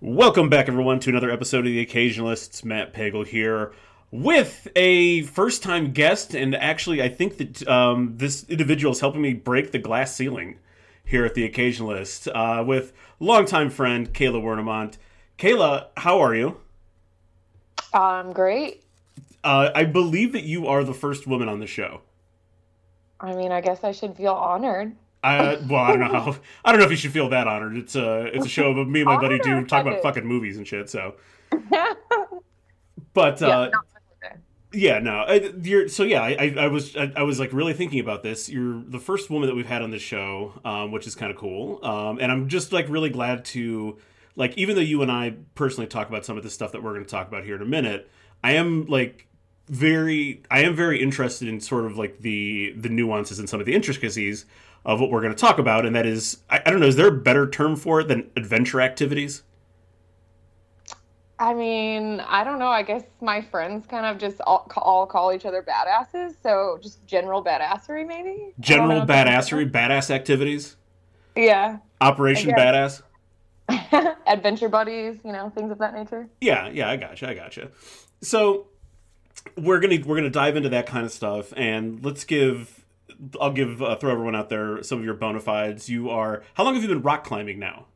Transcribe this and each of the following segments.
Welcome back, everyone, to another episode of The Occasionalists. Matt Pagel here with a first time guest, and actually, I think that um, this individual is helping me break the glass ceiling here at The Occasionalist uh, with longtime friend Kayla Wernimont. Kayla, how are you? Um, great. Uh, I believe that you are the first woman on the show. I mean, I guess I should feel honored. I well, I don't know how. I don't know if you should feel that honored. It's a it's a show of me and my buddy do talk about fucking movies and shit. So, but uh, yeah, no, I, you're so yeah. I, I was I, I, was like really thinking about this. You're the first woman that we've had on this show, um, which is kind of cool. Um, and I'm just like really glad to like even though you and I personally talk about some of the stuff that we're going to talk about here in a minute. I am like very I am very interested in sort of like the the nuances and some of the intricacies of what we're going to talk about, and that is, I, I don't know, is there a better term for it than adventure activities? I mean, I don't know. I guess my friends kind of just all, all call each other badasses, so just general badassery, maybe. General badassery, badass activities. Yeah. Operation Badass. Adventure buddies, you know, things of that nature. Yeah, yeah, I gotcha, I gotcha. So we're gonna we're gonna dive into that kind of stuff, and let's give I'll give uh, throw everyone out there some of your bona fides. You are how long have you been rock climbing now?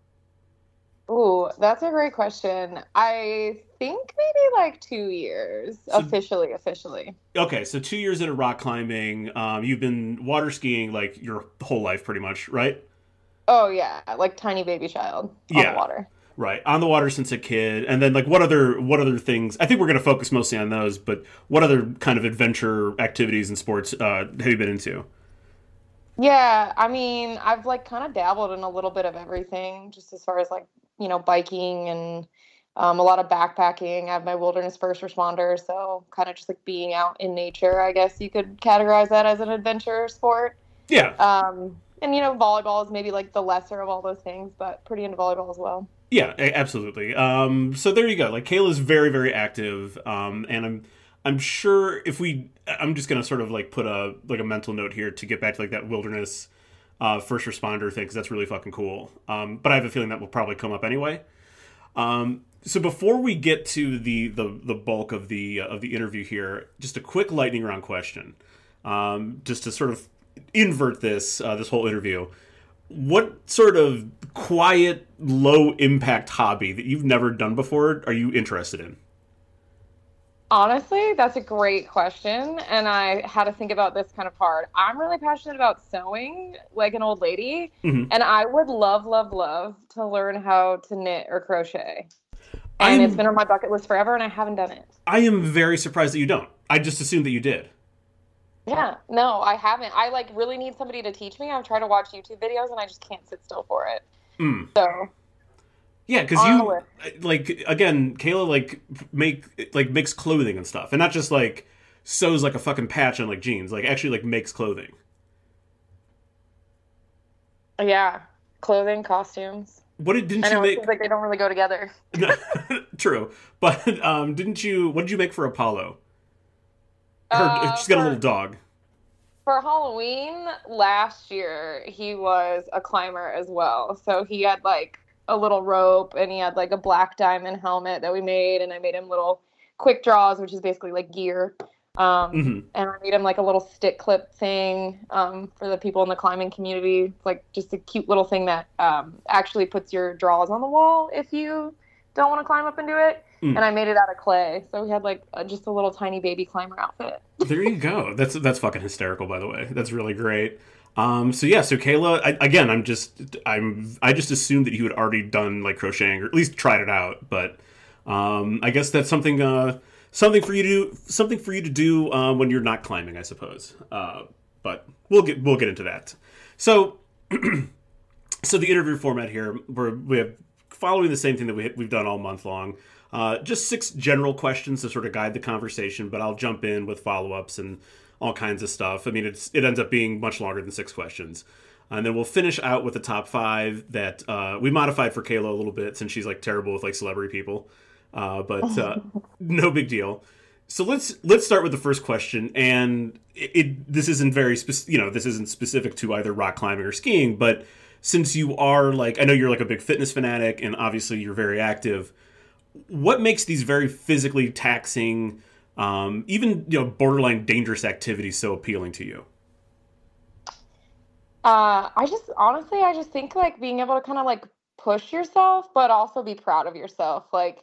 Ooh, that's a great question. I think maybe like two years so, officially. Officially. Okay, so two years into rock climbing. Um, you've been water skiing like your whole life, pretty much, right? Oh yeah, like tiny baby child on yeah. the water. Right, on the water since a kid, and then like what other what other things? I think we're going to focus mostly on those, but what other kind of adventure activities and sports uh, have you been into? Yeah, I mean, I've like kind of dabbled in a little bit of everything, just as far as like you know biking and um, a lot of backpacking. I have my wilderness first responder, so kind of just like being out in nature. I guess you could categorize that as an adventure sport. Yeah. Um, and you know, volleyball is maybe like the lesser of all those things, but pretty into volleyball as well. Yeah, absolutely. Um, so there you go. Like Kayla's very, very active, um, and I'm, I'm sure if we, I'm just gonna sort of like put a like a mental note here to get back to like that wilderness uh, first responder thing because that's really fucking cool. Um, but I have a feeling that will probably come up anyway. Um, so before we get to the the, the bulk of the uh, of the interview here, just a quick lightning round question, um, just to sort of invert this uh, this whole interview what sort of quiet, low impact hobby that you've never done before are you interested in? Honestly, that's a great question. And I had to think about this kind of hard. I'm really passionate about sewing like an old lady. Mm-hmm. And I would love, love, love to learn how to knit or crochet. And I'm, it's been on my bucket list forever and I haven't done it. I am very surprised that you don't. I just assumed that you did. Yeah, no, I haven't. I like really need somebody to teach me. I'm trying to watch YouTube videos and I just can't sit still for it. Mm. So yeah, because you like again, Kayla like make like makes clothing and stuff, and not just like sews like a fucking patch on like jeans. Like actually like makes clothing. Yeah, clothing, costumes. What did didn't I know, you make? like they don't really go together. True, but um, didn't you? What did you make for Apollo? Her, uh, she's got a little dog. For Halloween last year, he was a climber as well. So he had like a little rope and he had like a black diamond helmet that we made, and I made him little quick draws, which is basically like gear. Um, mm-hmm. And I made him like a little stick clip thing um, for the people in the climbing community. It's like just a cute little thing that um, actually puts your draws on the wall if you don't want to climb up and do it. Mm. And I made it out of clay, so we had like a, just a little tiny baby climber outfit. there you go. That's that's fucking hysterical, by the way. That's really great. Um, so yeah, so Kayla, I, again, I'm just I'm I just assumed that you had already done like crocheting or at least tried it out, but um, I guess that's something uh, something for you to do, something for you to do uh, when you're not climbing, I suppose. Uh, but we'll get we'll get into that. So so the interview format here, we're we have following the same thing that we, we've done all month long. Uh, just six general questions to sort of guide the conversation, but I'll jump in with follow ups and all kinds of stuff. I mean, it's it ends up being much longer than six questions. And then we'll finish out with the top five that uh, we modified for Kayla a little bit since she's like terrible with like celebrity people, uh, but uh, no big deal. So let's let's start with the first question, and it, it this isn't very. You know, this isn't specific to either rock climbing or skiing, but since you are like I know you're like a big fitness fanatic and obviously you're very active, what makes these very physically taxing, um, even you know borderline dangerous activities so appealing to you? Uh, I just honestly, I just think like being able to kind of like push yourself, but also be proud of yourself. Like,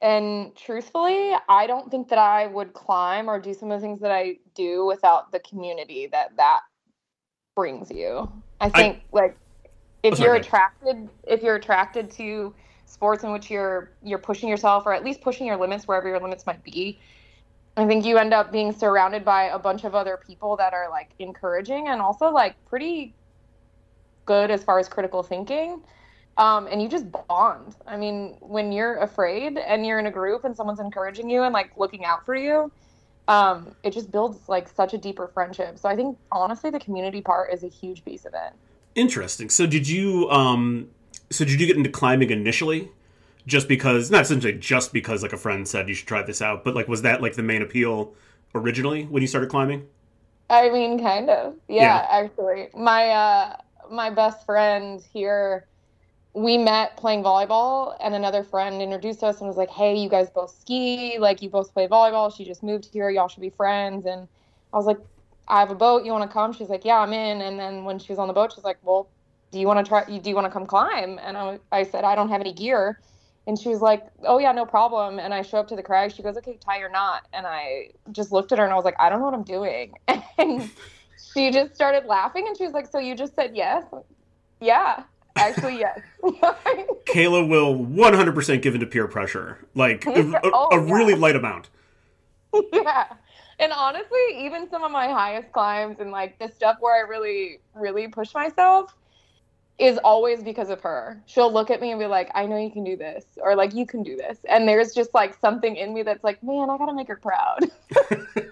and truthfully, I don't think that I would climb or do some of the things that I do without the community that that brings you. I think I, like if oh, you're attracted, if you're attracted to sports in which you're you're pushing yourself or at least pushing your limits wherever your limits might be, I think you end up being surrounded by a bunch of other people that are like encouraging and also like pretty good as far as critical thinking. Um, and you just bond. I mean, when you're afraid and you're in a group and someone's encouraging you and like looking out for you, um, it just builds like such a deeper friendship. So I think honestly, the community part is a huge piece of it. Interesting. So did you um, so did you get into climbing initially? just because not essentially just because like a friend said you should try this out but like was that like the main appeal originally when you started climbing? I mean kind of. Yeah, yeah. actually. My uh my best friend here we met playing volleyball and another friend introduced us and was like hey you guys both ski. Like you both play volleyball. She just moved here. Y'all should be friends. And i was like i have a boat. You want to come? She's like yeah i'm in. And then when she was on the boat she's like well do you want to try do you want to come climb and I, I said i don't have any gear and she was like, "Oh yeah, no problem." And I show up to the crag. She goes, "Okay, tie your knot." And I just looked at her and I was like, "I don't know what I'm doing." And she just started laughing and she was like, "So you just said yes?" Yeah, actually yes. Kayla will 100% give into peer pressure, like a, oh, a yeah. really light amount. Yeah. And honestly, even some of my highest climbs and like the stuff where I really, really push myself, is always because of her. She'll look at me and be like, I know you can do this, or like, you can do this. And there's just like something in me that's like, man, I gotta make her proud.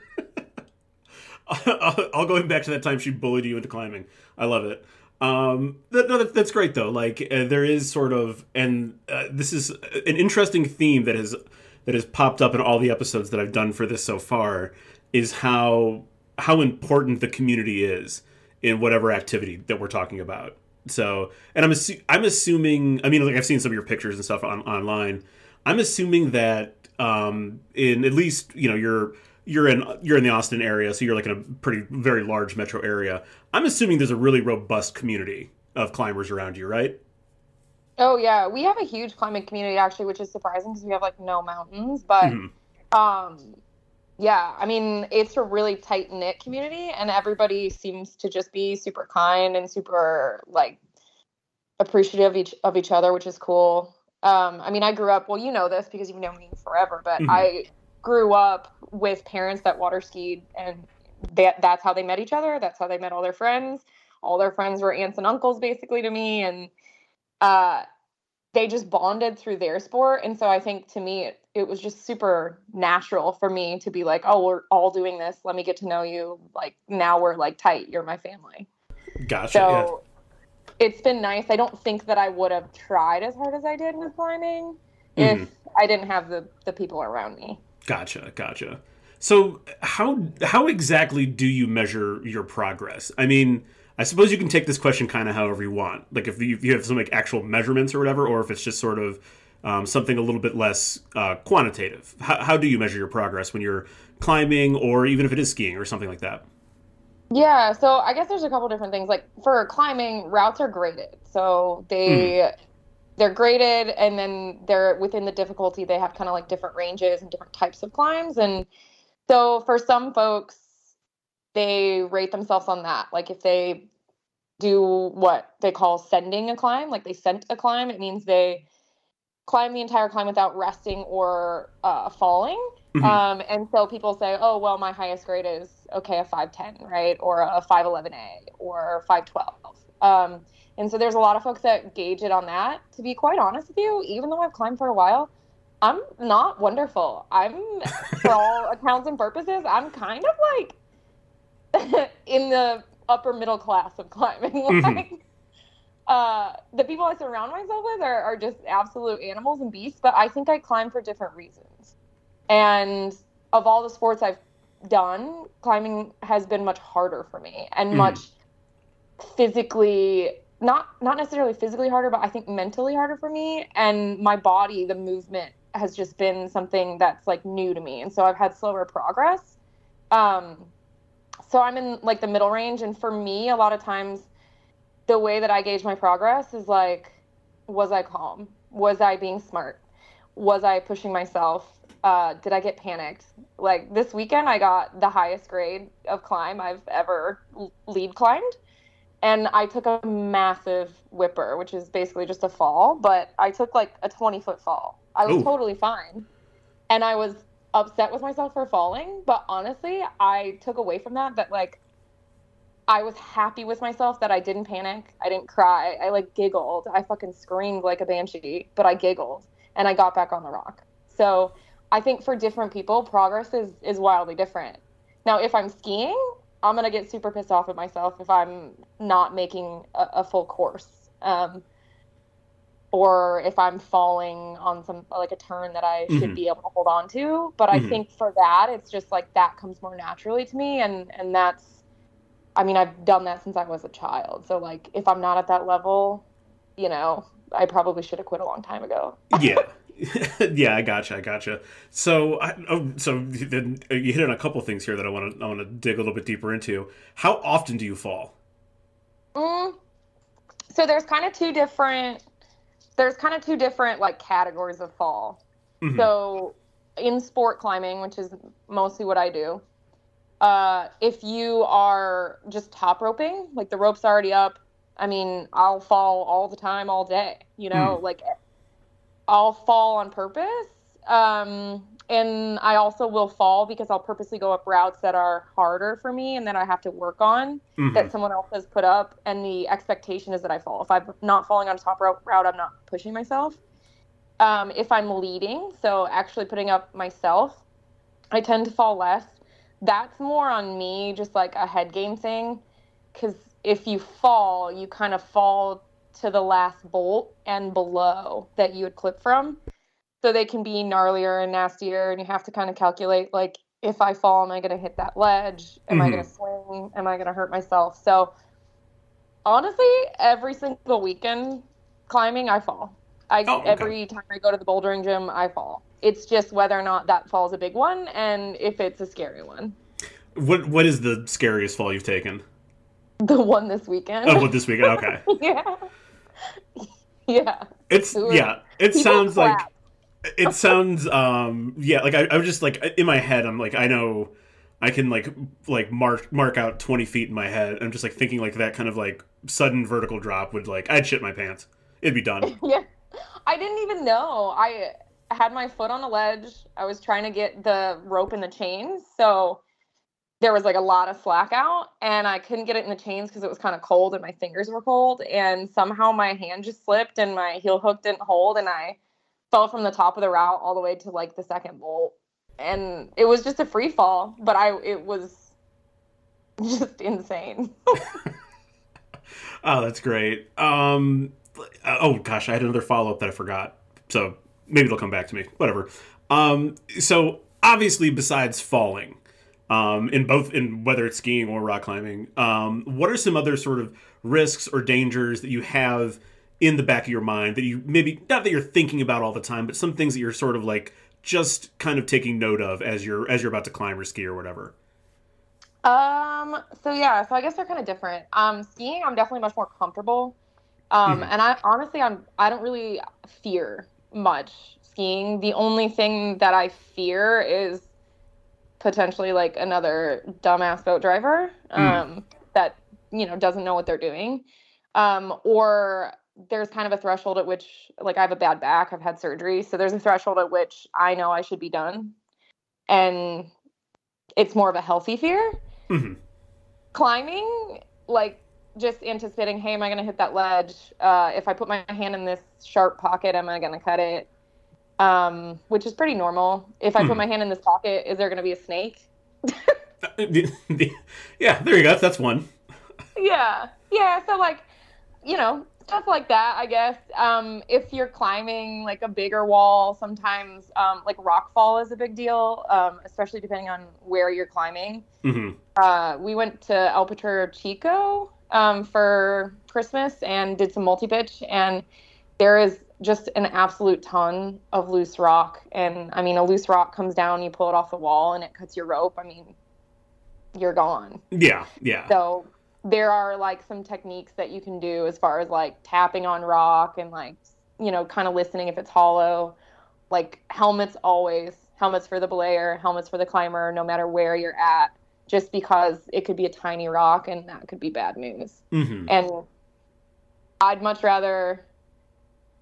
I'll go back to that time she bullied you into climbing. I love it. Um, that, no, that's great though. Like uh, there is sort of, and uh, this is an interesting theme that has that has popped up in all the episodes that I've done for this so far. Is how how important the community is in whatever activity that we're talking about. So, and I'm assu- I'm assuming. I mean, like I've seen some of your pictures and stuff on, online. I'm assuming that um, in at least you know you're you're in you're in the Austin area, so you're like in a pretty very large metro area. I'm assuming there's a really robust community of climbers around you, right? Oh yeah, we have a huge climbing community actually, which is surprising because we have like no mountains. But mm-hmm. um, yeah, I mean it's a really tight knit community, and everybody seems to just be super kind and super like appreciative of each of each other, which is cool. Um, I mean, I grew up. Well, you know this because you've known me forever, but mm-hmm. I grew up with parents that water skied, and that that's how they met each other. That's how they met all their friends. All their friends were aunts and uncles, basically, to me, and uh, they just bonded through their sport. And so I think to me, it, it was just super natural for me to be like, oh, we're all doing this. Let me get to know you. Like now we're like tight. You're my family. Gotcha. So yeah. it's been nice. I don't think that I would have tried as hard as I did with climbing mm-hmm. if I didn't have the the people around me. Gotcha. Gotcha. So how how exactly do you measure your progress? I mean, I suppose you can take this question kind of however you want. Like if you, if you have some like actual measurements or whatever, or if it's just sort of um, something a little bit less uh, quantitative. How, how do you measure your progress when you're climbing, or even if it is skiing or something like that? Yeah, so I guess there's a couple different things. Like for climbing, routes are graded, so they mm. they're graded, and then they're within the difficulty. They have kind of like different ranges and different types of climbs, and so for some folks, they rate themselves on that. Like if they do what they call sending a climb, like they sent a climb, it means they climb the entire climb without resting or uh, falling. Mm-hmm. Um, and so people say, oh, well, my highest grade is, okay, a 510, right? Or a 511A or 512. Um, and so there's a lot of folks that gauge it on that. To be quite honest with you, even though I've climbed for a while, I'm not wonderful. I'm, for all accounts and purposes, I'm kind of like in the upper middle class of climbing. Mm-hmm. like, uh, the people I surround myself with are, are just absolute animals and beasts, but I think I climb for different reasons. And of all the sports I've done, climbing has been much harder for me and mm. much physically not not necessarily physically harder, but I think mentally harder for me. And my body, the movement has just been something that's like new to me, and so I've had slower progress. Um, so I'm in like the middle range, and for me, a lot of times, the way that I gauge my progress is like, was I calm? Was I being smart? Was I pushing myself? Uh, did I get panicked? Like this weekend, I got the highest grade of climb I've ever lead climbed and I took a massive whipper, which is basically just a fall, but I took like a 20 foot fall. I was Ooh. totally fine. And I was upset with myself for falling, but honestly, I took away from that that like I was happy with myself that I didn't panic. I didn't cry. I like giggled. I fucking screamed like a banshee, but I giggled and I got back on the rock. So I think for different people, progress is is wildly different. Now, if I'm skiing, I'm gonna get super pissed off at myself if I'm not making a, a full course, um, or if I'm falling on some like a turn that I mm-hmm. should be able to hold on to. But mm-hmm. I think for that, it's just like that comes more naturally to me, and and that's, I mean, I've done that since I was a child. So like, if I'm not at that level, you know, I probably should have quit a long time ago. yeah. yeah, I gotcha, I gotcha. So, I, oh, so then you hit on a couple things here that I want to I want to dig a little bit deeper into. How often do you fall? Mm, so there's kind of two different there's kind of two different like categories of fall. Mm-hmm. So in sport climbing, which is mostly what I do, uh, if you are just top roping, like the rope's already up, I mean, I'll fall all the time, all day. You know, mm. like I'll fall on purpose. Um, and I also will fall because I'll purposely go up routes that are harder for me and that I have to work on mm-hmm. that someone else has put up. And the expectation is that I fall. If I'm not falling on a top route, I'm not pushing myself. Um, if I'm leading, so actually putting up myself, I tend to fall less. That's more on me, just like a head game thing. Because if you fall, you kind of fall to the last bolt and below that you would clip from. So they can be gnarlier and nastier, and you have to kind of calculate like, if I fall, am I going to hit that ledge? Am mm-hmm. I going to swing? Am I going to hurt myself? So honestly, every single weekend climbing, I fall. I oh, okay. every time I go to the bouldering gym, I fall. It's just whether or not that fall's a big one, and if it's a scary one. What What is the scariest fall you've taken? The one this weekend. Oh, what this weekend? Okay. yeah. yeah. It's yeah. It sounds like it sounds um yeah like I, I was just like in my head I'm like I know I can like like mark mark out 20 feet in my head. I'm just like thinking like that kind of like sudden vertical drop would like I'd shit my pants. It'd be done. yeah. I didn't even know. I had my foot on a ledge. I was trying to get the rope and the chains. So there was like a lot of slack out and I couldn't get it in the chains because it was kind of cold and my fingers were cold. And somehow my hand just slipped and my heel hook didn't hold and I fell from the top of the route all the way to like the second bolt. And it was just a free fall, but I it was just insane. oh, that's great. Um oh gosh, I had another follow up that I forgot. So maybe it'll come back to me. Whatever. Um so obviously besides falling, um, in both in whether it's skiing or rock climbing. Um, what are some other sort of risks or dangers that you have in the back of your mind that you maybe not that you're thinking about all the time, but some things that you're sort of like just kind of taking note of as you're as you're about to climb or ski or whatever? Um. So yeah. So I guess they're kind of different. Um. Skiing, I'm definitely much more comfortable. Um. Mm-hmm. And I honestly, I'm I don't really fear much skiing. The only thing that I fear is potentially like another dumbass boat driver hmm. um, mm. that you know doesn't know what they're doing um, or there's kind of a threshold at which like i have a bad back i've had surgery so there's a threshold at which i know i should be done and it's more of a healthy fear mm-hmm. climbing like just anticipating hey am i going to hit that ledge uh, if i put my hand in this sharp pocket am i going to cut it um, which is pretty normal. If I put hmm. my hand in this pocket, is there going to be a snake? yeah, there you go. That's one. yeah, yeah. So like, you know, stuff like that. I guess um, if you're climbing like a bigger wall, sometimes um, like rock fall is a big deal, um, especially depending on where you're climbing. Mm-hmm. Uh, we went to El Potrero Chico um, for Christmas and did some multi pitch, and there is just an absolute ton of loose rock. And I mean, a loose rock comes down, you pull it off the wall, and it cuts your rope. I mean, you're gone. Yeah, yeah. So there are like some techniques that you can do as far as like tapping on rock and like you know kind of listening if it's hollow. Like helmets always helmets for the belayer, helmets for the climber, no matter where you're at. Just because it could be a tiny rock and that could be bad news. hmm And I'd much rather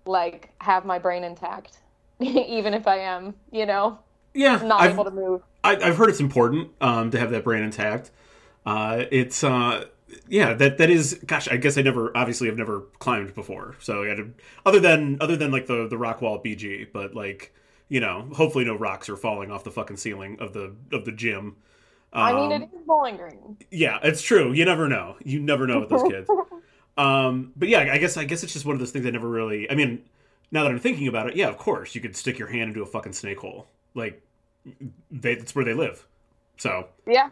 like have my brain intact, even if I am, you know, Yeah, not I've, able to move. I, I've heard it's important um, to have that brain intact. Uh, it's uh, yeah, that that is. Gosh, I guess I never obviously I've never climbed before, so I had to, other than other than like the the rock wall at BG, but like you know, hopefully no rocks are falling off the fucking ceiling of the of the gym. I mean, Um, it is Bowling Green. Yeah, it's true. You never know. You never know with those kids. Um, but yeah, I guess I guess it's just one of those things I never really. I mean, now that I'm thinking about it, yeah, of course you could stick your hand into a fucking snake hole. Like, they, that's where they live. So Yeah.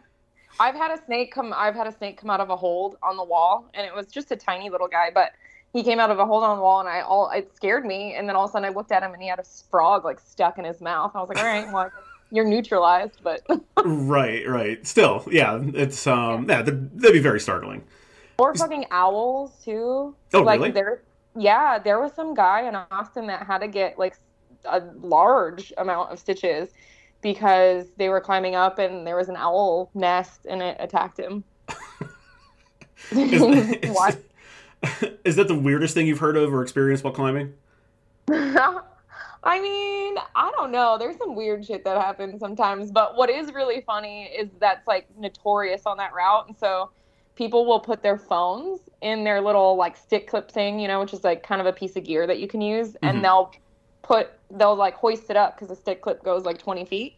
I've had a snake come I've had a snake come out of a hold on the wall and it was just a tiny little guy, but he came out of a hold on the wall and I all it scared me and then all of a sudden I looked at him and he had a frog like stuck in his mouth. I was like, All right, well you're neutralized, but right, right. Still, yeah, it's um, yeah, that'd, that'd be very startling. or fucking owls too. Oh, like really? there yeah, there was some guy in Austin that had to get like a large amount of stitches because they were climbing up and there was an owl nest and it attacked him. Is, is that the weirdest thing you've heard of or experienced while climbing? I mean, I don't know. There's some weird shit that happens sometimes, but what is really funny is that's like notorious on that route. And so people will put their phones in their little like stick clip thing, you know, which is like kind of a piece of gear that you can use. Mhm. And they'll put, they'll like hoist it up because the stick clip goes like 20 feet.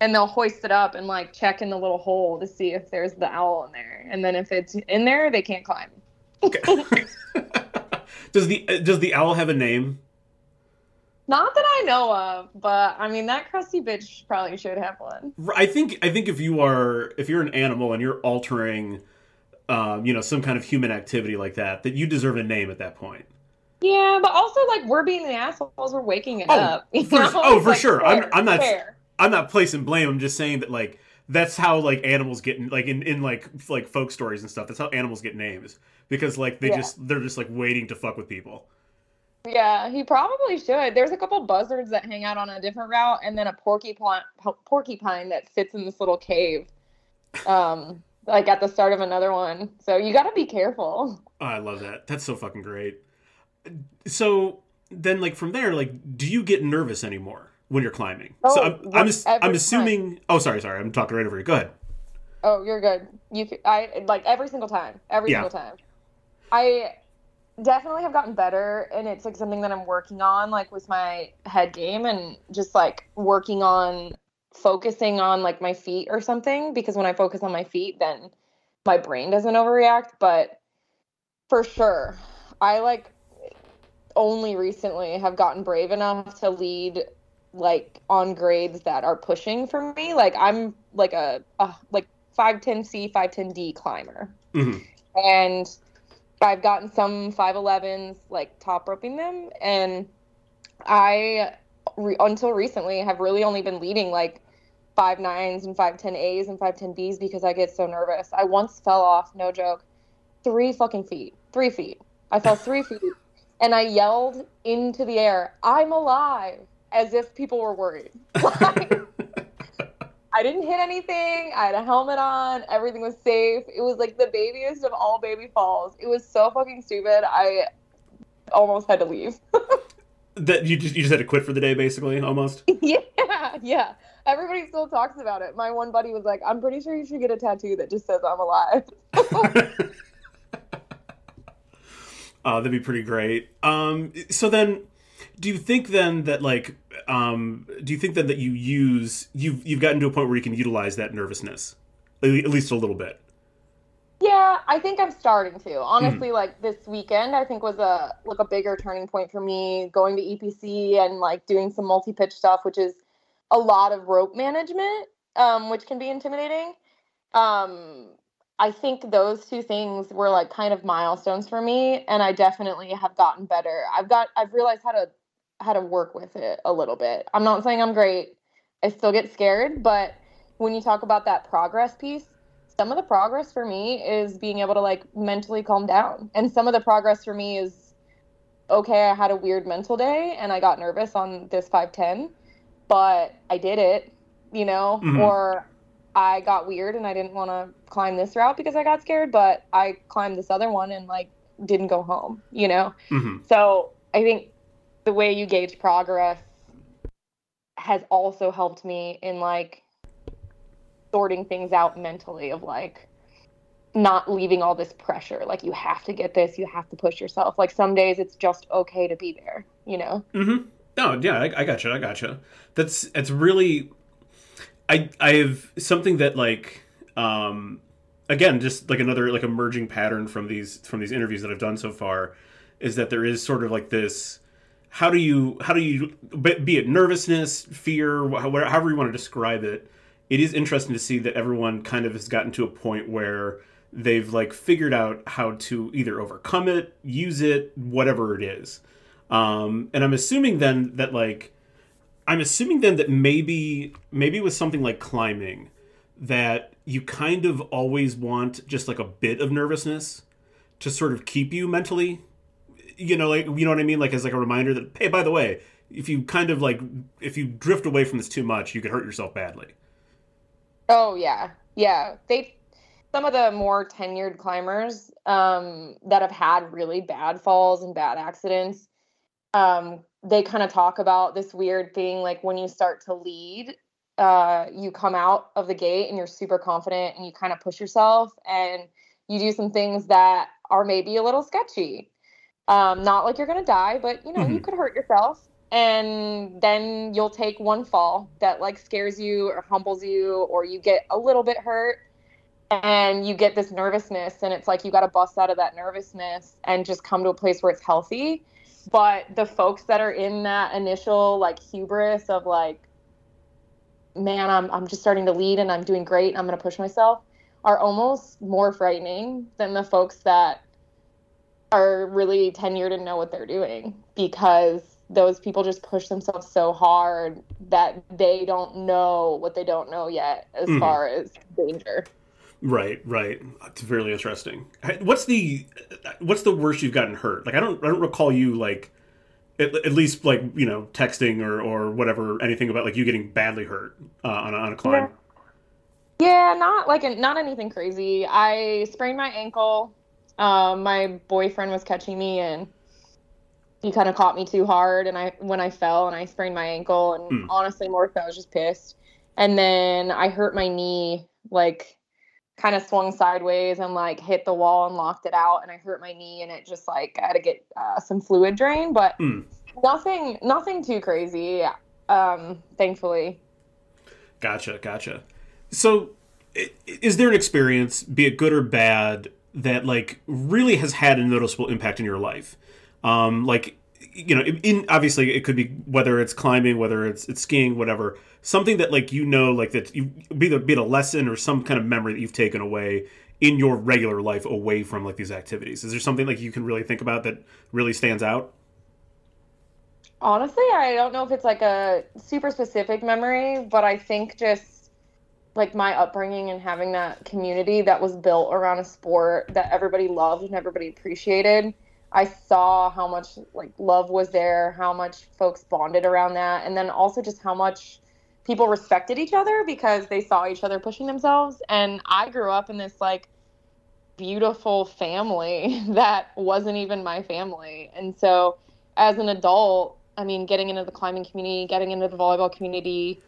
And they'll hoist it up and like check in the little hole to see if there's the owl in there. And then if it's in there, they can't climb. Okay. does the does the owl have a name? Not that I know of, but I mean, that crusty bitch probably should have one. I think I think if you are if you're an animal and you're altering, um, you know, some kind of human activity like that, that you deserve a name at that point. Yeah, but also like we're being the assholes, we're waking it Oh, up. for- oh, for like, sure. I'm- I'm not- fair. I'm not placing blame. I'm just saying that like that's how like animals get like in in like like folk stories and stuff. That's how animals get names because like they Yeah. just they're just like waiting to fuck with people. Yeah, he probably should. There's a couple buzzards that hang out on a different route, and then a porcupine porcupine that sits in this little cave, um, like at the start of another one. So you got to be careful. Oh, I love that. That's so fucking great. So then, like from there, like, do you get nervous anymore when you're climbing? so Oh, I'm, I'm, I'm every assuming. Oh, sorry, sorry. I'm talking right over you. Go ahead. Oh, you're good. You, I like every single time, every Yeah. single time. I definitely have gotten better, and it's like something that I'm working on, like with my head game, and just like working on focusing on like my feet or something. Because when I focus on my feet, then my brain doesn't overreact. But for sure, I like only recently have gotten brave enough to lead like on grades that are pushing for me. Like I'm like a, a like 510C, 510D climber. Mhm. And I've gotten some 511s like top roping them and I re- until recently have really only been leading like five nines and five ten A's and five ten B's because I get so nervous. I once fell off, no joke, three fucking feet, three feet. I fell three feet, and I yelled into the air, "I'm alive!" as if people were worried. Like, I didn't hit anything. I had a helmet on. Everything was safe. It was like the babiest of all baby falls. It was so fucking stupid. I almost had to leave. That you just you just had to quit for the day, basically, almost. yeah, yeah. Everybody still talks about it. My one buddy was like, "I'm pretty sure you should get a tattoo that just says I'm alive." Oh, that'd be pretty great. Um, so then, do you think then that like, um, do you think then that you use you've you've gotten to a point where you can utilize that nervousness, at least a little bit? Yeah, I think I'm starting to. Honestly, like this weekend, I think was a like a bigger turning point for me going to EPC and like doing some multi pitch stuff, which is a lot of rope management, um, which can be intimidating. Um, I think those two things were like kind of milestones for me and I definitely have gotten better. I've got I've realized how to how to work with it a little bit. I'm not saying I'm great. I still get scared, but when you talk about that progress piece, some of the progress for me is being able to like mentally calm down. And some of the progress for me is okay, I had a weird mental day and I got nervous on this 510, but I did it, you know, mm-hmm. or I got weird and I didn't want to climb this route because I got scared, but I climbed this other one and like didn't go home, you know? Mm-hmm. So I think the way you gauge progress has also helped me in like sorting things out mentally of like not leaving all this pressure. Like you have to get this you have to push yourself. Like some days it's just okay to be there you know? Mm-hmm. No yeah i, I gotcha i gotcha. That's it's really i i have something that like um again just like another like emerging pattern from these from these interviews that i've done so far is that there is sort of like this how do you how do you be it nervousness fear however you want to describe it it is interesting to see that everyone kind of has gotten to a point where they've like figured out how to either overcome it use it whatever it is. Um and i'm assuming then that like i'm assuming then that maybe maybe with something like climbing that you kind of always want just like a bit of nervousness to sort of keep you mentally you know, like you know what I mean, like as like a reminder that hey, by the way, if you kind of like if you drift away from this too much, you could hurt yourself badly. Oh yeah, yeah. They some of the more tenured climbers um, that have had really bad falls and bad accidents. Um, they kind of talk about this weird thing like when you start to lead uh, you come out of the gate and you're super confident and you kind of push yourself and you do some things that are maybe a little sketchy um, not like you're gonna die, but you know, mm-hmm. you could hurt yourself. And then you'll take one fall that like scares you or humbles you, or you get a little bit hurt and you get this nervousness. And it's like you got to bust out of that nervousness and just come to a place where it's healthy. But the folks that are in that initial like hubris of like, man, I'm, I'm just starting to lead and I'm doing great and I'm going to push myself are almost more frightening than the folks that are really tenured and know what they're doing because those people just push themselves so hard that they don't know what they don't know yet as mm-hmm. far as danger. Right, right. It's really interesting. What's the what's the worst you've gotten hurt? Like I don't I don't recall you like at, at least like you know texting or or whatever anything about like you getting badly hurt uh, on a, on a climb. Yeah. yeah, not like not anything crazy. I sprained my ankle um, my boyfriend was catching me and he kind of caught me too hard and I when I fell and I sprained my ankle and mm. honestly more so I was just pissed. And then I hurt my knee like kind of swung sideways and like hit the wall and locked it out and I hurt my knee and it just like I had to get uh, some fluid drain but mm. nothing nothing too crazy um thankfully. Gotcha, gotcha. So is there an experience be it good or bad that like really has had a noticeable impact in your life. Um, like you know, in obviously it could be whether it's climbing, whether it's it's skiing, whatever. Something that like you know, like that you be it, be it a lesson or some kind of memory that you've taken away in your regular life away from like these activities. Is there something like you can really think about that really stands out? Honestly, I don't know if it's like a super specific memory, but I think just like my upbringing and having that community that was built around a sport that everybody loved and everybody appreciated i saw how much like love was there how much folks bonded around that and then also just how much people respected each other because they saw each other pushing themselves. And i grew up in this like beautiful family that wasn't even my family. And so as an adult i mean getting into the climbing community getting into the volleyball community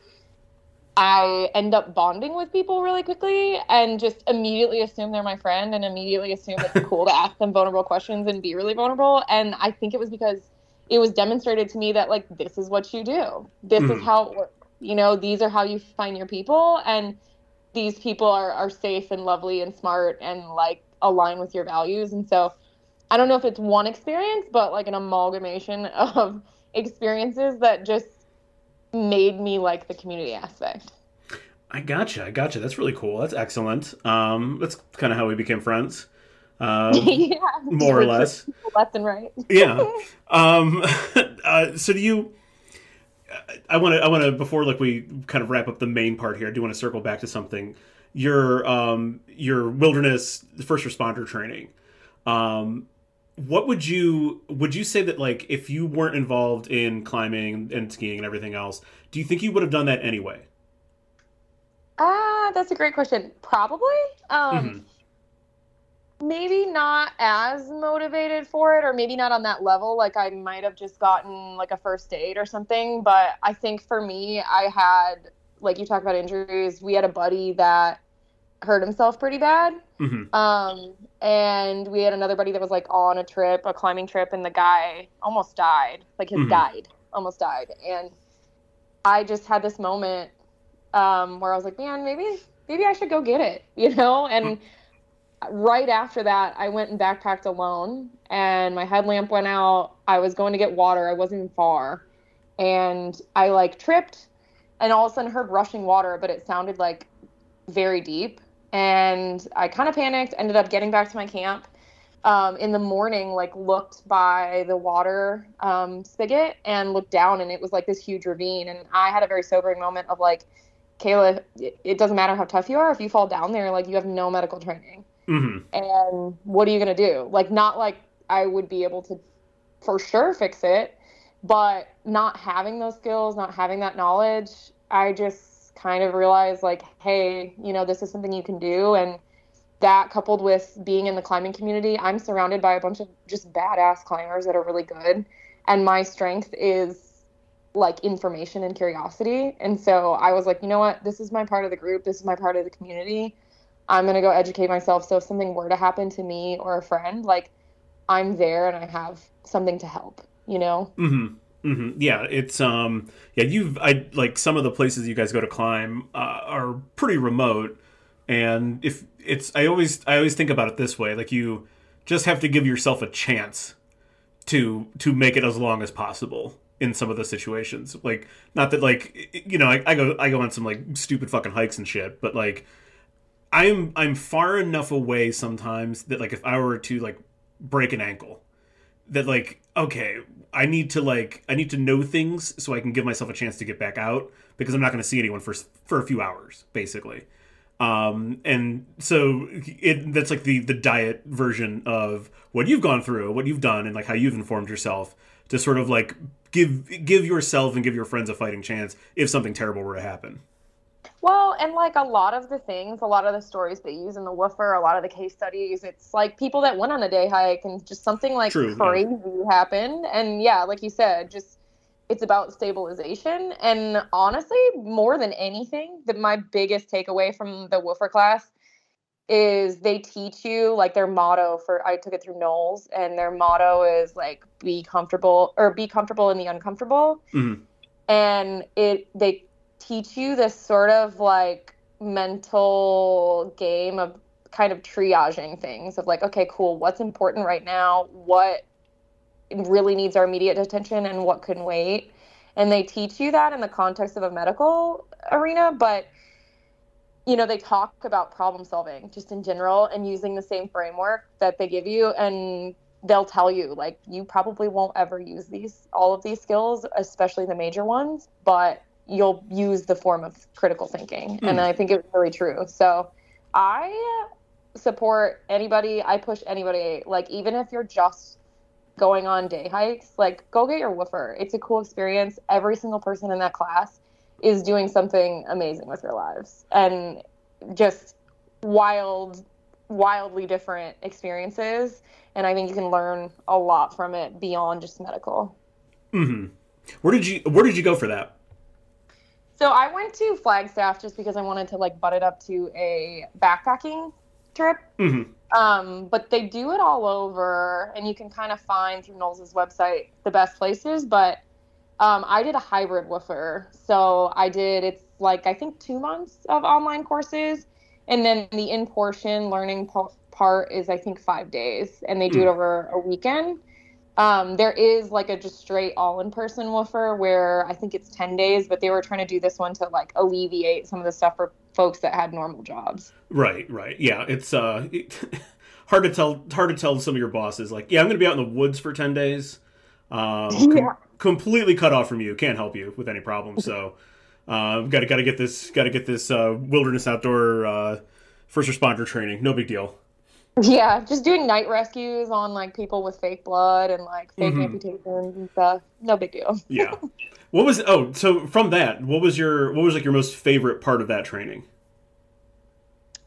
I end up bonding with people really quickly and just immediately assume they're my friend and immediately assume it's cool to ask them vulnerable questions and be really vulnerable. And I think it was because it was demonstrated to me that like this is what you do. This mm. is how it works. You know, these are how you find your people and these people are, are safe and lovely and smart and like align with your values. And so I don't know if it's one experience, but like an amalgamation of experiences that just made me like the community aspect. I gotcha. I gotcha. That's really cool. That's excellent. Um, that's kind of how we became friends. Uh, yeah, more or less. Left and right. yeah. Um, uh, so do you? I want to. I want to before like we kind of wrap up the main part here. I do want to circle back to something. Your um, your wilderness first responder training. Um, what would you would you say that like if you weren't involved in climbing and skiing and everything else, do you think you would have done that anyway? Ah, uh, that's a great question. Probably. Um, mm-hmm maybe not as motivated for it or maybe not on that level like i might have just gotten like a first aid or something but i think for me i had like you talk about injuries we had a buddy that hurt himself pretty bad mm-hmm. um, and we had another buddy that was like on a trip a climbing trip and the guy almost died like his mm-hmm. died almost died and i just had this moment um, where i was like man maybe maybe i should go get it you know and mm-hmm right after that, I went and backpacked alone, and my headlamp went out. I was going to get water. I wasn't even far, and I like tripped, and all of a sudden heard rushing water, but it sounded like very deep, and I kind of panicked. Ended up getting back to my camp. Um, in the morning, like looked by the water um, spigot and looked down, and it was like this huge ravine. And I had a very sobering moment of like, Kayla, it doesn't matter how tough you are. If you fall down there, like you have no medical training Mm-hmm. And what are you going to do? Like, not like I would be able to for sure fix it, but not having those skills, not having that knowledge, I just kind of realized, like, hey, you know, this is something you can do. And that coupled with being in the climbing community, I'm surrounded by a bunch of just badass climbers that are really good. And my strength is like information and curiosity. And so I was like, you know what? This is my part of the group. This is my part of the community. I'm going to go educate myself. So if something were to happen to me or a friend, like I'm there and I have something to help, you know? Mm-hmm. Mm-hmm. Yeah, it's um, yeah. You've I like some of the places you guys go to climb uh, are pretty remote, and if it's I always I always think about it this way: like you just have to give yourself a chance to to make it as long as possible in some of the situations. Like, not that like you know I, I go I go on some like stupid fucking hikes and shit, but like I'm I'm far enough away sometimes that like if I were to like break an ankle, that like okay, I need to like I need to know things so I can give myself a chance to get back out because I'm not going to see anyone for for a few hours basically. Um, and so it that's like the the diet version of what you've gone through, what you've done, and like how you've informed yourself to sort of like give give yourself and give your friends a fighting chance if something terrible were to happen. Well, and like a lot of the things, a lot of the stories they use in the woofer, a lot of the case studies, it's like people that went on a day hike and just something like True, crazy yeah. happened. And yeah, like you said, just it's about stabilization. And honestly, more than anything, that my biggest takeaway from the woofer class is they teach you like their motto for I took it through NOLS and their motto is like be comfortable or be comfortable in the uncomfortable. Mm-hmm. And it they teach you this sort of like mental game of kind of triaging things of like okay cool what's important right now? What really needs our immediate attention and what can wait? And they teach you that in the context of a medical arena but you know they talk about problem solving just in general and using the same framework that they give you and they'll tell you like you probably won't ever use these all of these skills especially the major ones but you'll use the form of critical thinking. Mm. And hmm. I think it's really true. So I support anybody, I push anybody, like, even if you're just going on day hikes, like, go get your woofer. It's a cool experience. Every single person in that class is doing something amazing with their lives and just wild, wildly different experiences. And I think you can learn a lot from it beyond just medical. mm-hmm. Where did you Where did you go for that? So I went to Flagstaff just because I wanted to like butt it up to a backpacking trip. Mm-hmm. Um, but they do it all over, and you can kind of find through NOLS' website the best places. But um, I did a hybrid woofer, so I did it's like I think two months of online courses, and then the in portion learning part is I think five days, and they do mm. it over a weekend. Um, there is like a just straight all in person woofer where I think it's 10 days, but they were trying to do this one to like alleviate some of the stuff for folks that had normal jobs. Right, right. Yeah, it's uh it, hard to tell hard to tell some of your bosses like, "Yeah, I'm going to be out in the woods for 10 days." Um com- Yeah. completely cut off from you. Can't help you with any problems. So, uh got to got to get this got to get this uh wilderness outdoor uh first responder training. No big deal. Yeah, just doing night rescues on like people with fake blood and like fake Mhm. amputations and stuff. No big deal. Yeah. what was oh, so from that, what was your what was like your most favorite part of that training?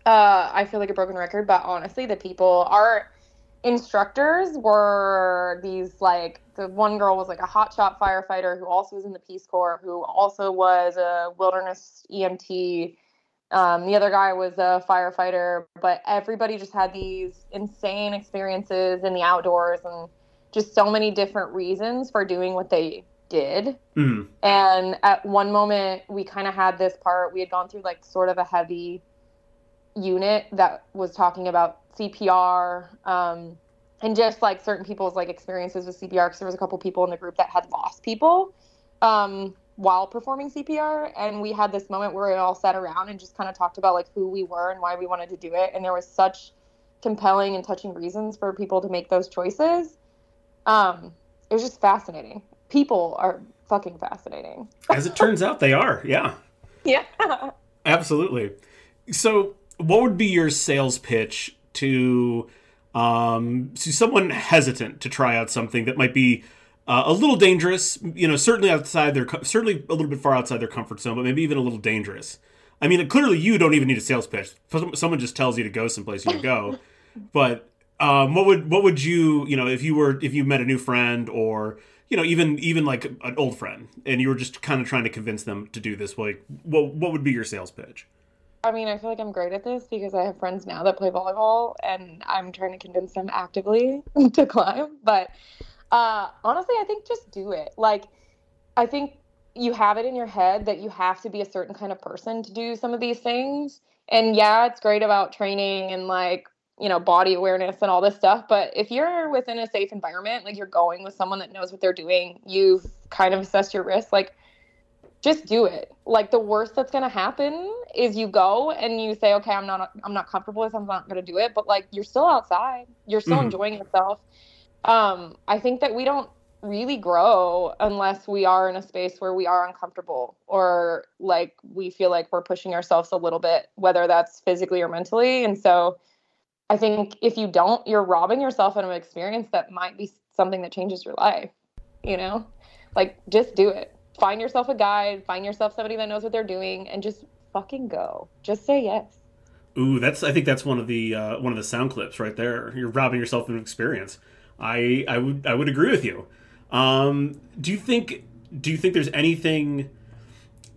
Uh, I feel like a broken record, but honestly, the people, our instructors were these like the one girl was like a hotshot firefighter who also was in the Peace Corps, who also was a wilderness EMT. Um, the other guy was a firefighter, but everybody just had these insane experiences in the outdoors and just so many different reasons for doing what they did. Mhm. And at one moment, we kind of had this part. We had gone through like sort of a heavy unit that was talking about CPR um, and just like certain people's like experiences with CPR. Because there was a couple people in the group that had lost people um, while performing CPR, and we had this moment where we all sat around and just kind of talked about like who we were and why we wanted to do it. And there was such compelling and touching reasons for people to make those choices. Um, it was just fascinating. People are fucking fascinating. As it turns out, they are. Yeah. Yeah. Absolutely. So, what would be your sales pitch to um, to someone hesitant to try out something that might be uh, a little dangerous? You know, certainly outside their certainly a little bit far outside their comfort zone, but maybe even a little dangerous. I mean, clearly you don't even need a sales pitch. Someone just tells you to go someplace, you go. but um, what would what would you you know if you were if you met a new friend or you know even even like an old friend and you were just kind of trying to convince them to do this like what what would be your sales pitch I mean, I feel like I'm great at this because I have friends now that play volleyball and I'm trying to convince them actively to climb. But uh, honestly, I think just do it. Like, I think you have it in your head that you have to be a certain kind of person to do some of these things. And yeah, it's great about training and like, you know, body awareness and all this stuff. But if you're within a safe environment, like you're going with someone that knows what they're doing, you've kind of assessed your risk, like, just do it. Like the worst that's gonna happen is you go and you say, okay, I'm not, I'm not comfortable with, this, I'm not gonna do it. But like you're still outside, you're still Mhm. enjoying yourself. Um, I think that we don't really grow unless we are in a space where we are uncomfortable or like we feel like we're pushing ourselves a little bit, whether that's physically or mentally. And so, I think if you don't, you're robbing yourself of an experience that might be something that changes your life. You know, like just do it find yourself a guide, find yourself somebody that knows what they're doing, and just fucking go. Just say yes. ooh that's i think that's one of the uh, one of the sound clips right there you're robbing yourself of an experience i i would i would agree with you um do you think do you think there's anything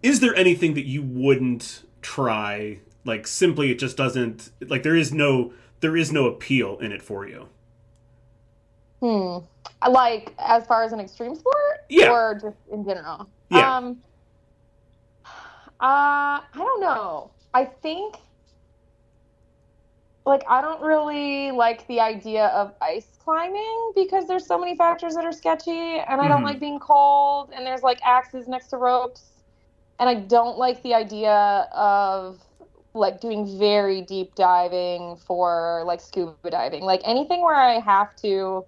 is there anything that you wouldn't try like simply it just doesn't like there is no there is no appeal in it for you Hmm. Like as far as an extreme sport, Yeah. or just in general. Yeah. Um. Uh, I don't know. I think. Like I don't really like the idea of ice climbing because there's so many factors that are sketchy, and I don't Mhm. like being cold, and there's like axes next to ropes, and I don't like the idea of like doing very deep diving for like scuba diving. Like anything where I have to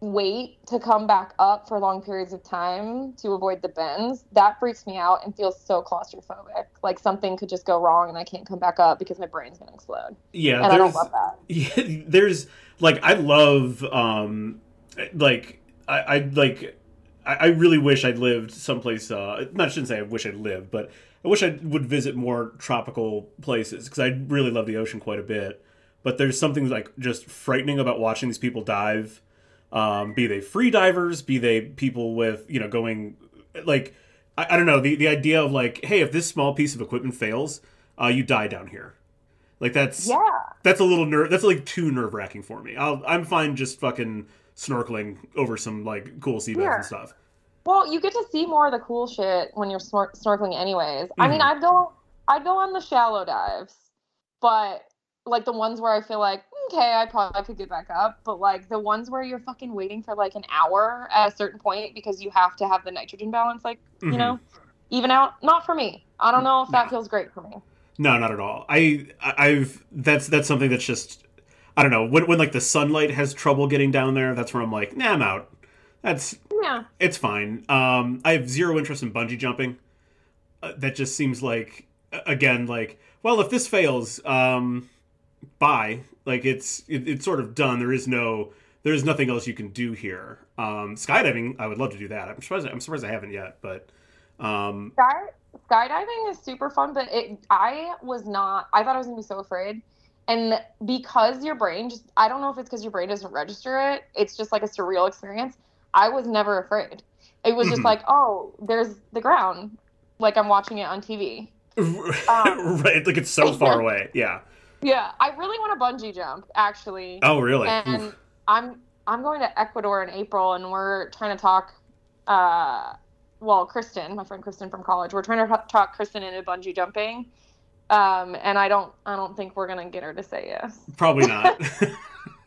wait to come back up for long periods of time to avoid the bends, that freaks me out and feels so claustrophobic. Like something could just go wrong and I can't come back up because my brain's gonna explode. yeah And I don't love that. Yeah, there's like I love um like I, I like I, I really wish I'd lived someplace uh not I shouldn't say I wish I'd lived, but I wish I would visit more tropical places because I really love the ocean quite a bit. But there's something like just frightening about watching these people dive. Um, be they free divers, be they people with, you know, going like I, I don't know, the, the idea of like, hey, if this small piece of equipment fails, uh, you die down here. Like that's Yeah. that's a little nerve. That's like too nerve wracking for me. I'll, I'm fine just fucking snorkeling over some like cool seabeds Yeah. and stuff. Well, you get to see more of the cool shit when you're snor- snorkeling, anyways. I mean. I'd go, I'd go on the shallow dives, but like the ones where I feel like okay, I probably could get back up, but like the ones where you're fucking waiting for like an hour at a certain point because you have to have the nitrogen balance, like Mhm. you know, even out. Not for me. I don't know if that feels great for me. No, not at all. I I- I've that's that's something that's just I don't know when when like the sunlight has trouble getting down there. That's where I'm like, nah, I'm out. That's Yeah. it's fine. Um, I have zero interest in bungee jumping. Uh, that just seems like again like well, if this fails, um, bye. Like it's it, it's sort of done. There is no there is nothing else you can do here. Um, skydiving, I would love to do that. I'm surprised I'm surprised I haven't yet, but um, Sky skydiving is super fun, but it I was not. I thought I was gonna be so afraid, and because your brain just I don't know if it's because your brain doesn't register it. It's just like a surreal experience. I was never afraid. It was just Mhm. like, oh, there's the ground, like I'm watching it on TV. Um, right, like it's so far away. Yeah. Yeah, I really want to bungee jump actually, Oh, really? and Oof. I'm I'm going to Ecuador in April, and we're trying to talk. Uh, well, Kristen, my friend Kristen from college, we're trying to talk Kristen into bungee jumping, um, and I don't I don't think we're gonna get her to say yes. Probably not.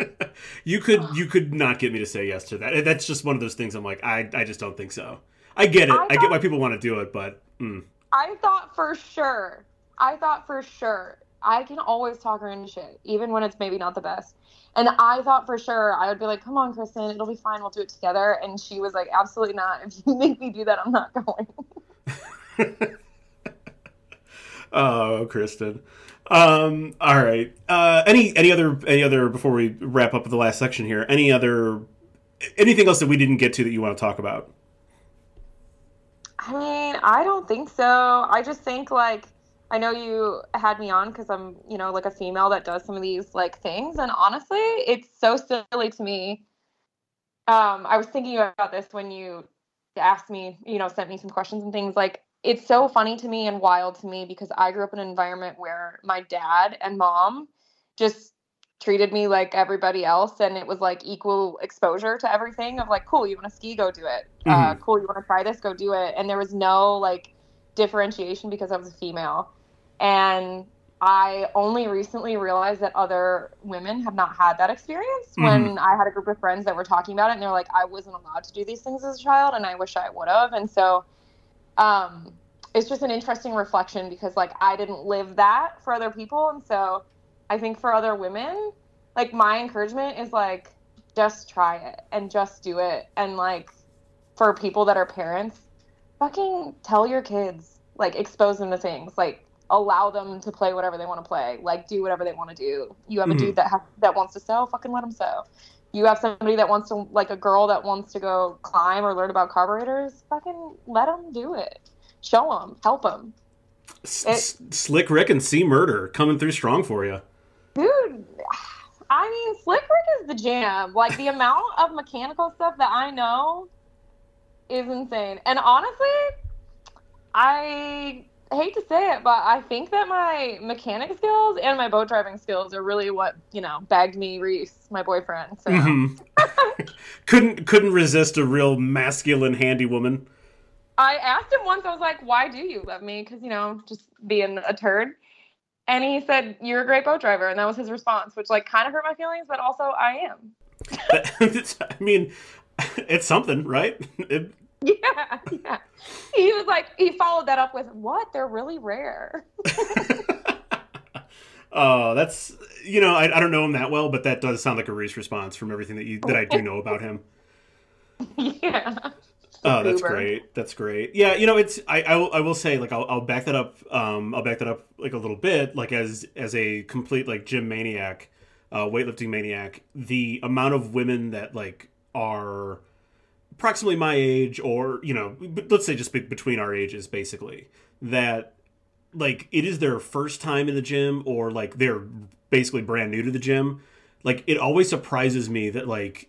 you could you could not get me to say yes to that. That's just one of those things. I'm like, I I just don't think so. I get it. I I, get why people want to do it, but mm. I thought for sure. I thought for sure. I can always talk her into shit, even when it's maybe not the best. And I thought for sure I would be like, "Come on, Kristen, it'll be fine. We'll do it together." And she was like, "Absolutely not. If you make me do that, I'm not going." oh, Kristen. Um, all right. Uh, any any other any other before we wrap up the last section here? Any other anything else that we didn't get to that you want to talk about? I mean, I don't think so. I just think like I know you had me on because I'm, you know, like a female that does some of these like things, and honestly, it's so silly to me. Um, I was thinking about this when you asked me, you know, sent me some questions and things. Like, it's so funny to me and wild to me because I grew up in an environment where my dad and mom just treated me like everybody else and it was like equal exposure to everything of like cool you want to ski go do it uh, cool you want to try this go do it and there was no like differentiation because i was a female and i only recently realized that other women have not had that experience when i had a group of friends that were talking about it and they're like i wasn't allowed to do these things as a child and i wish i would have. And so um it's just an interesting reflection because like i didn't live that for other people. And so I think for other women, like my encouragement is like just try it and just do it. And like for people that are parents, fucking tell your kids, like expose them to things, like allow them to play whatever they want to play, like do whatever they want to do. You have a Mhm. dude that ha- that wants to sew, fucking let him sew. You have somebody that wants to like a girl that wants to go climb or learn about carburetors, fucking let them do it. Show them, help them. S- It- Slick Rick and C Murder coming through strong for you. Dude, I mean, Slick Rick is the jam. Like the amount of mechanical stuff that I know is insane. And honestly, I hate to say it, but I think that my mechanic skills and my boat driving skills are really what you know bagged me Reese, my boyfriend. So Mhm. couldn't couldn't resist a real masculine handy woman. I asked him once. I was like, "Why do you love me?" Because you know, just being a turd. And he said, "You're a great boat driver," and that was his response, which like kind of hurt my feelings, but also I am. I mean, it's something, right? It- Yeah, yeah. He was like, he followed that up with, "What? They're really rare." oh, that's you know, I, I don't know him that well, but that does sound like a Reese response from everything that you that I do know about him. yeah. Oh, that's Uber. great. That's great. Yeah, you know, it's I I will, I will say like I'll, I'll back that up. Um, I'll back that up like a little bit. Like as as a complete like gym maniac, uh, weightlifting maniac, the amount of women that like are approximately my age or you know let's say just be- between our ages basically that like it is their first time in the gym or like they're basically brand new to the gym. Like it always surprises me that like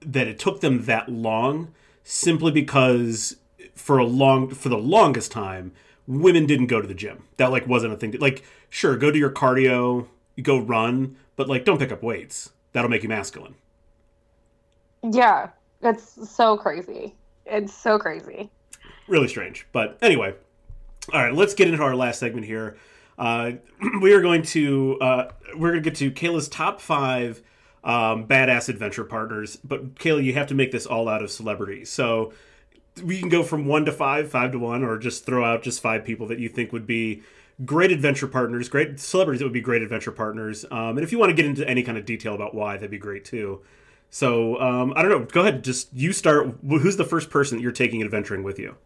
that it took them that long simply because for a long for the longest time women didn't go to the gym. That like wasn't a thing to, like sure go do your cardio go run but like don't pick up weights. That'll make you masculine. Yeah. That's so crazy. It's so crazy. really strange. But anyway, all right, let's get into our last segment here. uh, we are going to uh, we're going to get to Kayla's top five um, badass adventure partners. But Kayla, you have to make this all out of celebrities. So we can go from one to five, five to one, or just throw out just five people that you think would be great adventure partners, great celebrities that would be great adventure partners. Um, and if you want to get into any kind of detail about why, that'd be great too. So um, I don't know. Go ahead. Just you start. Who's the first person that you're taking adventuring with you?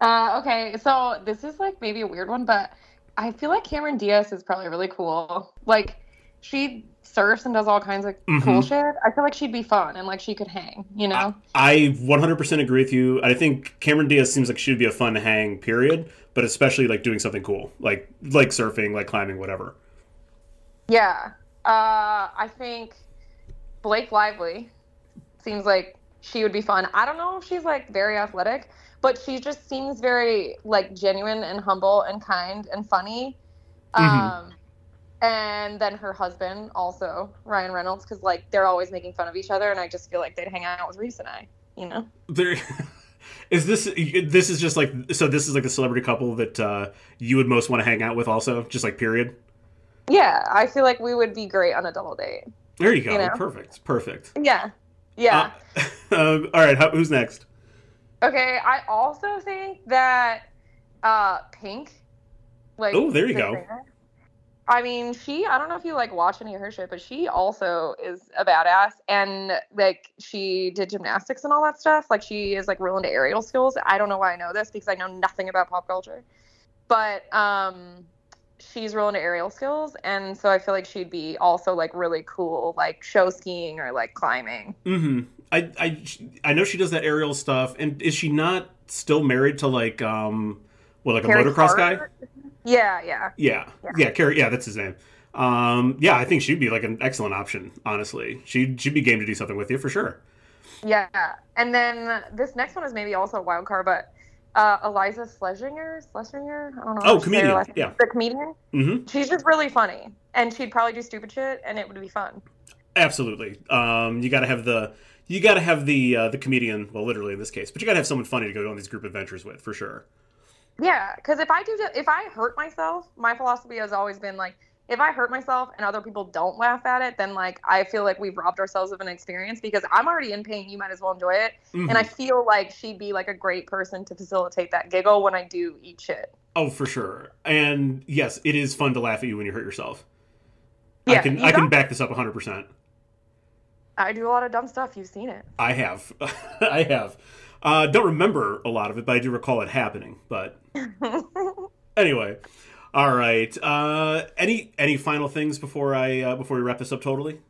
Uh, okay, so this is like maybe a weird one, but I feel like Cameron Diaz is probably really cool. Like she surfs and does all kinds of mm-hmm. cool shit. I feel like she'd be fun and like she could hang, you know? I, I 100% agree with you. I think Cameron Diaz seems like she'd be a fun hang, period, but especially like doing something cool, like like surfing, like climbing, whatever. Yeah. Uh, I think Blake Lively seems like she would be fun. I don't know if she's like very athletic, but she just seems very like genuine and humble and kind and funny. Mm-hmm. Um, and then her husband also Ryan Reynolds because like they're always making fun of each other, and I just feel like they'd hang out with Reese and I, you know. There. Is this this is just like so this is like the celebrity couple that uh, you would most want to hang out with also just like period yeah i feel like we would be great on a double date there you go you know? perfect perfect yeah yeah uh, um, all right how, who's next okay i also think that uh pink like oh there you go singer, I mean, she, I don't know if you like watch any of her shit, but she also is a badass. And like, she did gymnastics and all that stuff. Like, she is like real into aerial skills. I don't know why I know this because I know nothing about pop culture. But um, she's real into aerial skills. And so I feel like she'd be also like really cool, like show skiing or like climbing. Mm hmm. I, I, I know she does that aerial stuff. And is she not still married to like, um, what, like Carey a motocross guy? Yeah, yeah. Yeah. Yeah, yeah, Carey, yeah, that's his name. Um, yeah, I think she'd be like an excellent option, honestly. She'd she'd be game to do something with you for sure. Yeah. And then this next one is maybe also a wild card, but uh, Iliza Schlesinger, Schlesinger, I don't know. Oh, comedian. Yeah. The comedian. Mm-hmm. She's just really funny, and she'd probably do stupid shit, and it would be fun. Absolutely. Um, you got to have the you got to have the uh, the comedian. Well, literally in this case, but you got to have someone funny to go on these group adventures with for sure. Yeah, because if I do, if I hurt myself, my philosophy has always been like, if I hurt myself and other people don't laugh at it, then like I feel like we've robbed ourselves of an experience because I'm already in pain. You might as well enjoy it. Mm-hmm. And I feel like she'd be like a great person to facilitate that giggle when I do eat shit. Oh, for sure. And yes, it is fun to laugh at you when you hurt yourself. Yeah, I can I can back this up 100. percent I do a lot of dumb stuff. You've seen it. I have. I have. Uh, don't remember a lot of it, but I do recall it happening. But anyway, all right. Uh, any any final things before I uh, before we wrap this up totally?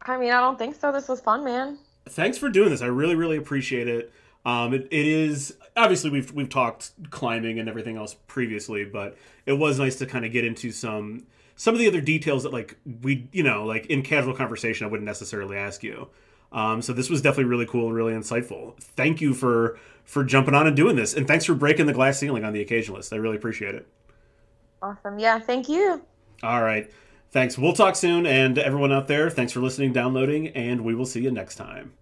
I mean, I don't think so. This was fun, man. Thanks for doing this. I really really appreciate it. Um, it, it is obviously we've we've talked climbing and everything else previously, but it was nice to kind of get into some some of the other details that like we you know like in casual conversation I wouldn't necessarily ask you. Um, so this was definitely really cool and really insightful. Thank you for for jumping on and doing this, and thanks for breaking the glass ceiling on the occasionalist. I really appreciate it. Awesome. Yeah. Thank you. All right. Thanks. We'll talk soon, and everyone out there, thanks for listening, downloading, and we will see you next time.